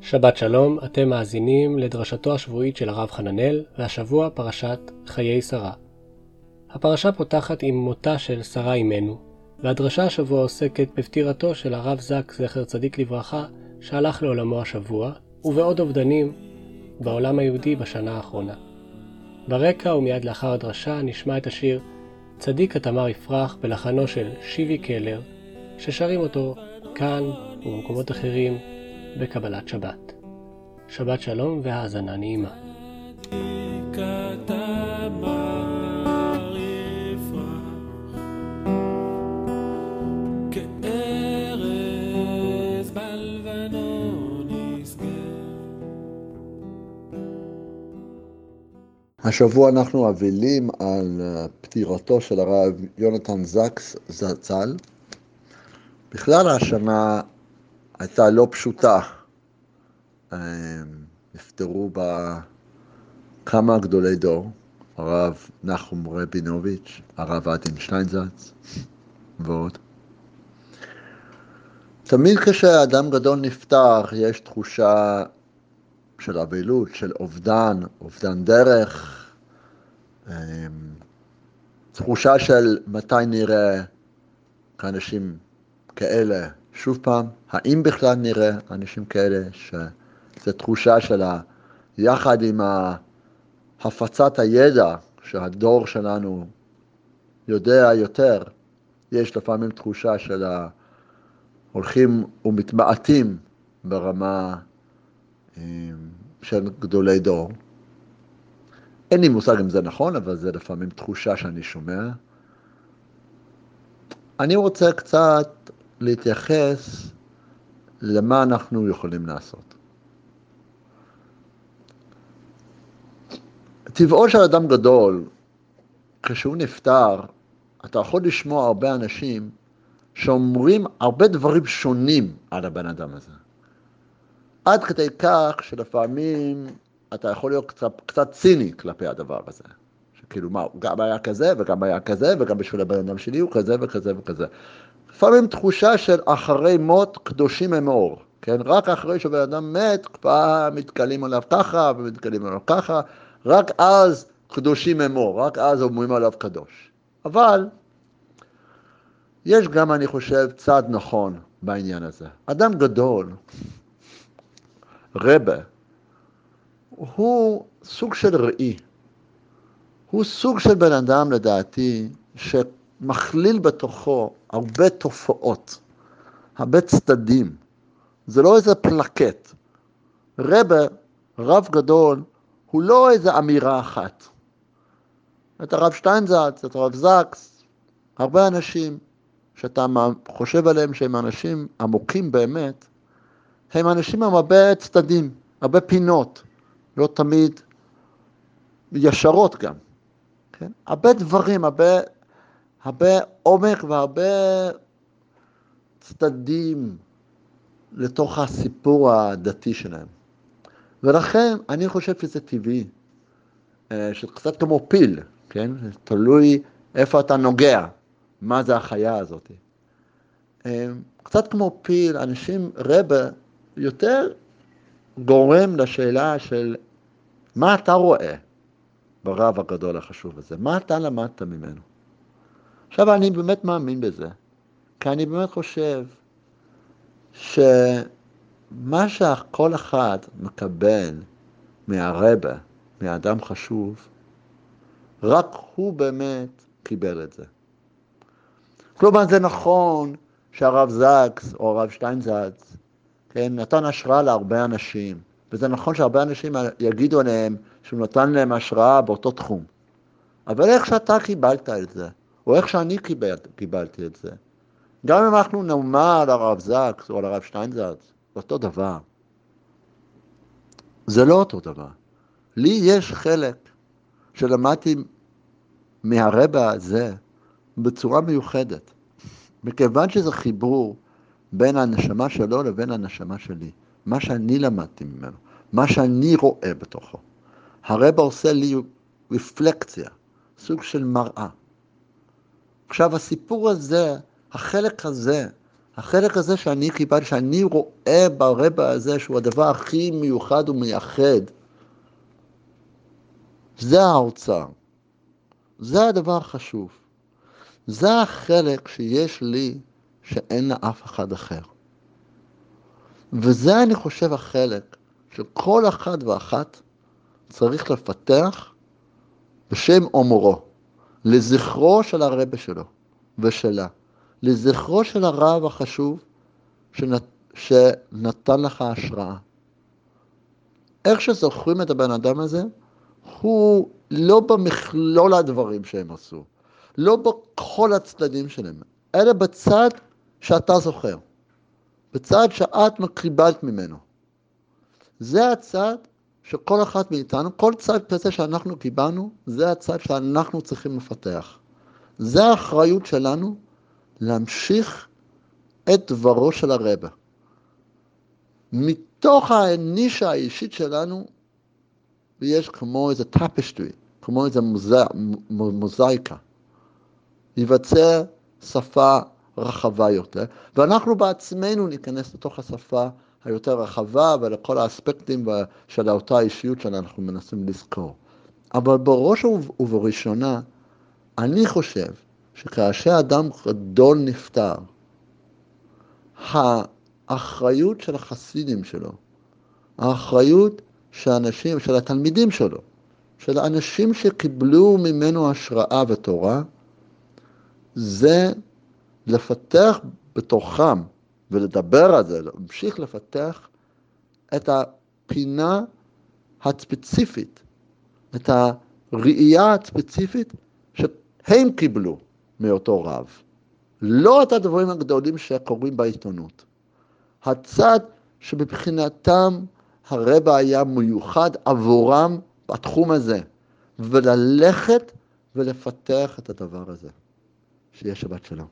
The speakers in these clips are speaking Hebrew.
שבת שלום, אתם מאזינים לדרשתו השבועית של הרב חננאל, והשבוע פרשת חיי שרה. הפרשה פותחת עם מותה של שרה אימנו, והדרשה השבוע עוסקת בפטירתו של הרב זק, זכר צדיק לברכה, שהלך לעולמו השבוע, ובעוד אובדנים בעולם היהודי בשנה האחרונה. ברקע ומיד לאחר הדרשה נשמע את השיר "צדיק התמר יפרח" בלחנו של שיבי קלר, ששרים אותו כאן ובמקומות אחרים בקבלת שבת. שבת שלום והאזנה נעימה. השבוע אנחנו אבלים על פטירתו של הרב יונתן זקס זצ"ל. בכלל השנה הייתה לא פשוטה. נפטרו בה כמה גדולי דור, הרב נחום רבינוביץ', הרב עדין שטיינזץ ועוד. תמיד כשאדם גדול נפטר יש תחושה של אבלות, של אובדן, אובדן דרך, תחושה של מתי נראה כאנשים כאלה שוב פעם, האם בכלל נראה אנשים כאלה שזו תחושה של יחד עם הפצת הידע שהדור שלנו יודע יותר, יש לפעמים תחושה של הולכים ומתמעטים ברמה של גדולי דור. אין לי מושג אם זה נכון, אבל זה לפעמים תחושה שאני שומע. אני רוצה קצת להתייחס למה אנחנו יכולים לעשות. טבעו של אדם גדול, כשהוא נפטר, אתה יכול לשמוע הרבה אנשים שאומרים הרבה דברים שונים על הבן אדם הזה. עד כדי כך שלפעמים אתה יכול להיות קצת, קצת ציני כלפי הדבר הזה. שכאילו, מה, הוא גם היה כזה, וגם היה כזה, וגם בשביל הבן אדם שלי הוא כזה וכזה וכזה. לפעמים תחושה של אחרי מות קדושים הם אור, כן? רק אחרי שבן אדם מת, כבר מתקלים עליו ככה ומתקלים עליו ככה, רק אז קדושים הם אור, רק אז אומרים עליו קדוש. אבל יש גם, אני חושב, צד נכון בעניין הזה. אדם גדול, רבה, הוא סוג של ראי. הוא סוג של בן אדם, לדעתי, שמכליל בתוכו הרבה תופעות, הרבה צדדים. זה לא איזה פלקט. רבה, רב גדול, הוא לא איזה אמירה אחת. את הרב שטיינזץ, את הרב זקס, הרבה אנשים שאתה חושב עליהם שהם אנשים עמוקים באמת, הם אנשים עם הרבה צדדים, הרבה פינות, לא תמיד ישרות גם. כן? הרבה דברים, הרבה, הרבה עומק והרבה צדדים לתוך הסיפור הדתי שלהם. ולכן אני חושב שזה טבעי, שקצת כמו פיל, כן? תלוי איפה אתה נוגע, מה זה החיה הזאת. קצת כמו פיל, אנשים, רבה, יותר גורם לשאלה של מה אתה רואה ברב הגדול החשוב הזה, מה אתה למדת ממנו. עכשיו, אני באמת מאמין בזה, כי אני באמת חושב שמה שכל אחד מקבל מהרבה, מאדם חשוב, רק הוא באמת קיבל את זה. כלומר, זה נכון שהרב זקס או הרב שטיינזץ, כן, נתן השראה להרבה אנשים, וזה נכון שהרבה אנשים יגידו עליהם שהוא נתן להם השראה באותו תחום. אבל איך שאתה קיבלת את זה, או איך שאני קיבל, קיבלתי את זה, גם אם אנחנו נאמר על הרב זקס או על הרב שטיינזץ, זה אותו דבר. זה לא אותו דבר. לי יש חלק שלמדתי מהרבה הזה בצורה מיוחדת, מכיוון שזה חיבור בין הנשמה שלו לבין הנשמה שלי, מה שאני למדתי ממנו, מה שאני רואה בתוכו. הרבה עושה לי רפלקציה, סוג של מראה. עכשיו, הסיפור הזה, החלק הזה החלק הזה שאני קיבלתי, שאני רואה ברבע הזה שהוא הדבר הכי מיוחד ומייחד, זה האוצר. זה הדבר החשוב. זה החלק שיש לי שאין לאף אחד אחר. וזה אני חושב החלק שכל אחד ואחת צריך לפתח בשם אומרו, לזכרו של הרבה שלו ושלה, לזכרו של הרב החשוב שנת, שנתן לך השראה. איך שזוכרים את הבן אדם הזה, הוא לא במכלול הדברים שהם עשו, לא בכל הצדדים שלהם, אלא בצד שאתה זוכר, בצד שאת קיבלת ממנו. זה הצד שכל אחת מאיתנו, כל צד כזה שאנחנו קיבלנו, זה הצד שאנחנו צריכים לפתח. זה האחריות שלנו להמשיך את דברו של הרבה. מתוך הנישה האישית שלנו, ויש כמו איזה tapestry, כמו איזה מוזאיקה. ייווצר שפה רחבה יותר, ואנחנו בעצמנו ניכנס לתוך השפה היותר רחבה ולכל האספקטים של אותה אישיות שאנחנו מנסים לזכור. אבל בראש ובראשונה, אני חושב שכאשר אדם גדול נפטר, האחריות של החסידים שלו, האחריות של האנשים, של התלמידים שלו, של האנשים שקיבלו ממנו השראה ותורה, זה לפתח בתוכם ולדבר על זה, להמשיך לפתח את הפינה הספציפית, את הראייה הספציפית שהם קיבלו מאותו רב. לא את הדברים הגדולים שקורים בעיתונות. הצד שמבחינתם הרבה היה מיוחד עבורם בתחום הזה, וללכת ולפתח את הדבר הזה. שיהיה שבת שלום.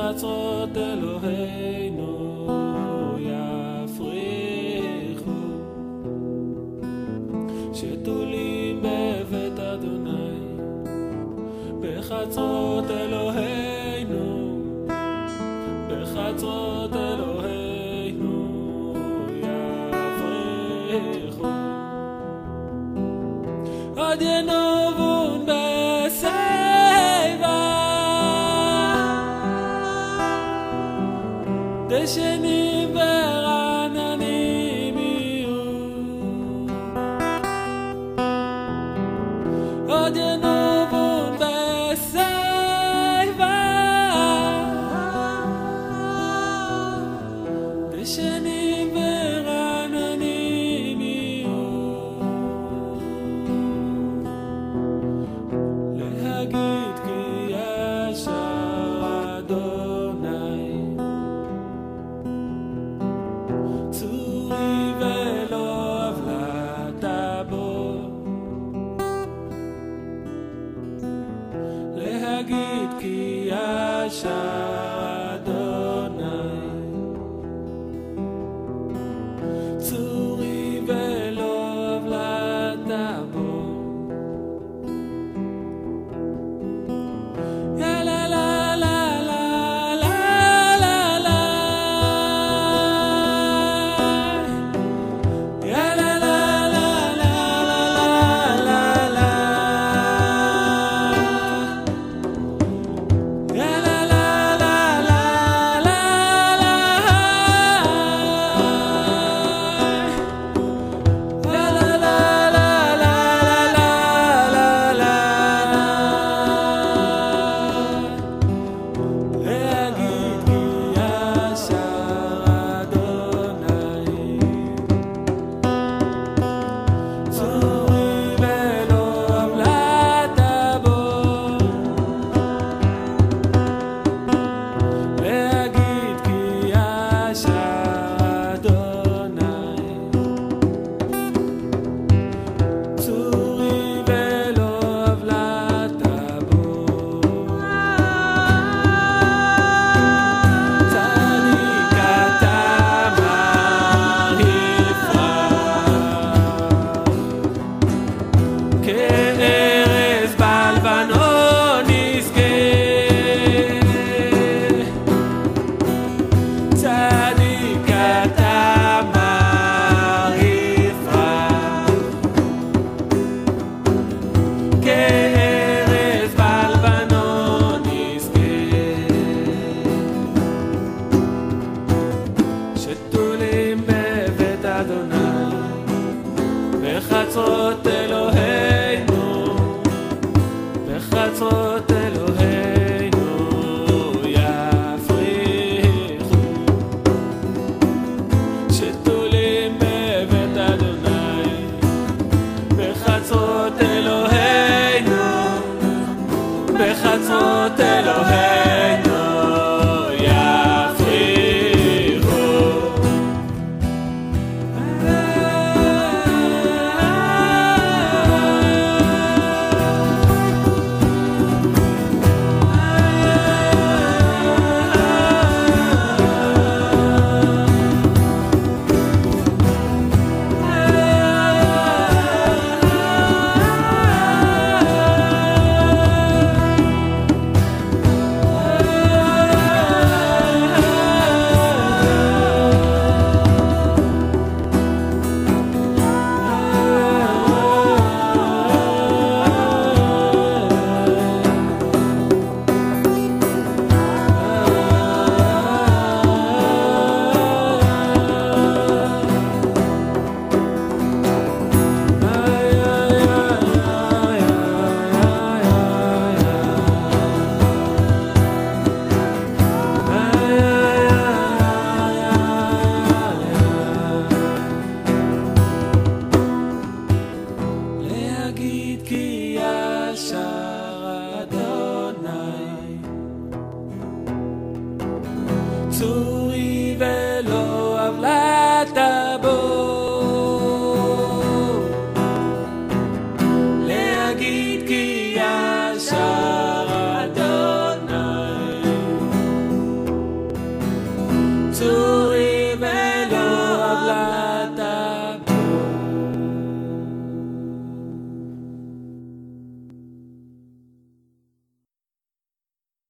בחצרות אלוהינו יפריחו. שתולים בבית אדוני בחצרות אלוהינו בחצרות אלוהינו but